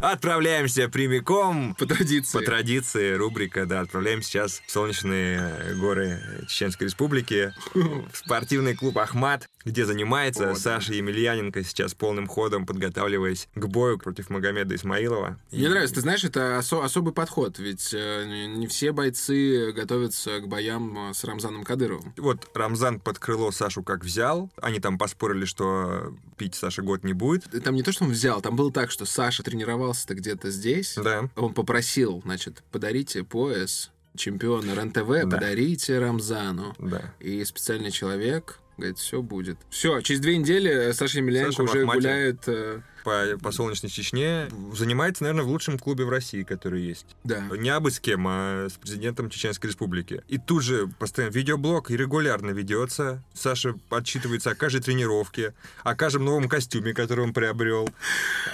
Speaker 2: Отправляемся прямиком
Speaker 1: По традиции.
Speaker 2: по традиции, рубрика, да, отправляемся сейчас в солнечные горы Чеченской Республики, в спортивный клуб «Ахмат», где занимается
Speaker 1: да.
Speaker 2: Саша Емельяненко сейчас полным ходом, подготавливаясь к бою против Магомеда Исмаилова.
Speaker 1: Мне
Speaker 2: И-
Speaker 1: нравится, ты знаешь, это осо- особый подход, ведь э, не- все бойцы готовятся к боям э, с Рамзаном Кадыровым.
Speaker 2: Вот Рамзан под крыло Сашу как взял, они там поспорили, что пить Саша год не будет.
Speaker 1: И Там не то, что он взял, там было так, что Саша тренировался-то где-то здесь.
Speaker 2: Да.
Speaker 1: Он попросил, значит, подарите пояс чемпиона РЕН-ТВ,
Speaker 2: Да.
Speaker 1: подарите Рамзану.
Speaker 2: Да.
Speaker 1: И специальный человек говорит, все будет. Все, через две недели Саша Емельяненко
Speaker 2: Саша
Speaker 1: уже
Speaker 2: Ахмате.
Speaker 1: гуляет... э,
Speaker 2: По, по солнечной Чечне занимается, наверное, в лучшем клубе в России, который есть.
Speaker 1: да.
Speaker 2: Не абы с кем, а с президентом Чеченской Республики. И тут же постоянно видеоблог и регулярно ведется. Саша отчитывается о каждой тренировке, о каждом новом костюме, который он приобрел.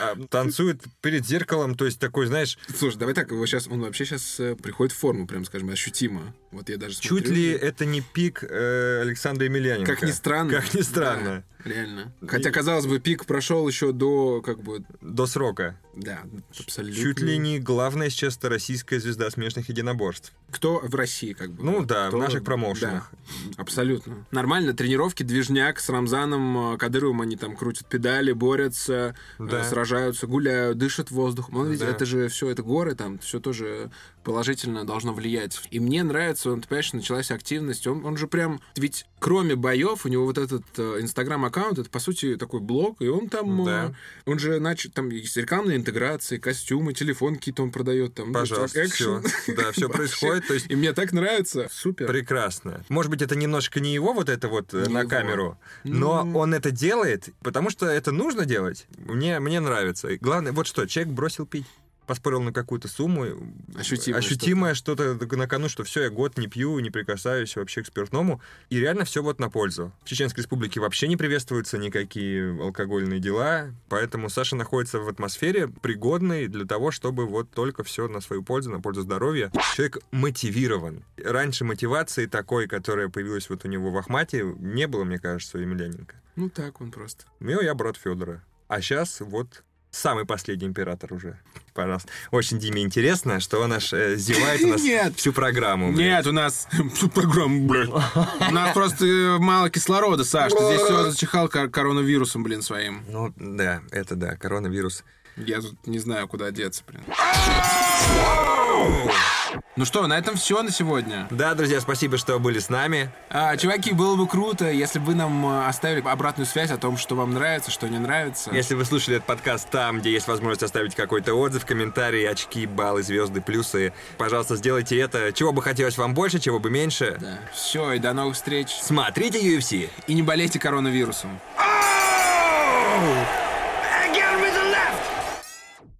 Speaker 2: А, Танцует перед зеркалом, то есть такой, знаешь,
Speaker 1: Слушай, давай так, его сейчас, он вообще сейчас приходит в форму, прям скажем, ощутимо. Вот я даже
Speaker 2: чуть
Speaker 1: смотрю,
Speaker 2: ли это не пик э, Александра Емельяненко.
Speaker 1: Как ни странно.
Speaker 2: Как ни странно.
Speaker 1: Да, реально. Хотя, казалось бы, пик прошел еще до как бы,
Speaker 2: До срока.
Speaker 1: да, абсолютно.
Speaker 2: Чуть ли не главная сейчас российская звезда смешанных единоборств.
Speaker 1: Кто в России, как бы.
Speaker 2: Ну да, в
Speaker 1: кто-
Speaker 2: наших промоушенах.
Speaker 1: Да, абсолютно. Нормально, тренировки, движняк с Рамзаном э, Кадыровым, они там крутят педали, борются, э,
Speaker 2: Да.
Speaker 1: сражаются, гуляют, дышат воздухом. Он, видите,
Speaker 2: Да.
Speaker 1: это же все, это горы, там все тоже положительно должно влиять. И мне нравится, он, ты понимаешь, началась активность, он, он же прям, ведь кроме боев, у него вот этот э, инстаграм-аккаунт, это, по сути, такой блог, и он там,
Speaker 2: Да.
Speaker 1: он же, начал, там есть рекламные интеграции, костюмы, телефон какие-то он продает, там, ну,
Speaker 2: Пожалуйста,
Speaker 1: экшен.
Speaker 2: все. Да, все происходит. То есть
Speaker 1: И мне так нравится. Супер.
Speaker 2: Прекрасно. Может быть, это немножко не его вот это вот э,
Speaker 1: Не
Speaker 2: на
Speaker 1: его.
Speaker 2: камеру, но
Speaker 1: Ну.
Speaker 2: он это делает, потому что это нужно делать. Мне, мне нравится. Главное, вот что, человек бросил пить. Поспорил на какую-то сумму.
Speaker 1: Ощутимое
Speaker 2: Ощутимое что-то на кону, что все, я год не пью, не прикасаюсь вообще к спиртному. И реально все вот на пользу. В Чеченской Республике вообще не приветствуются никакие алкогольные дела, поэтому Саша находится в атмосфере пригодной для того, чтобы вот только все на свою пользу, на пользу здоровья. Человек мотивирован. Раньше мотивации такой, которая появилась вот у него в Ахмате, не было, мне кажется, у Емельяненко.
Speaker 1: Ну так он просто.
Speaker 2: Ну, я брат Федора. А сейчас вот самый последний император уже. Пожалуйста. Очень Диме интересно, что он аж э, зевает у нас
Speaker 1: Нет.
Speaker 2: всю программу. блин.
Speaker 1: Нет, у нас всю программу, блядь. У нас просто э, мало кислорода, Саш. Ты здесь все зачихал кор- коронавирусом, блин, своим.
Speaker 2: Ну, да, это да, коронавирус.
Speaker 1: Я тут не знаю, куда деться, блин. Ну что, на этом все на сегодня.
Speaker 2: Да, друзья, спасибо, что были с нами.
Speaker 1: А, чуваки, было бы круто, если бы вы нам э, оставили обратную связь о том, что вам нравится, что не нравится.
Speaker 2: Если вы слушали этот подкаст там, где есть возможность оставить какой-то отзыв, комментарий, очки, баллы, звезды, плюсы, пожалуйста, сделайте это. Чего бы хотелось вам больше, чего бы меньше.
Speaker 1: Да. Все, и до новых встреч.
Speaker 2: Смотрите UFC.
Speaker 1: И не болейте коронавирусом.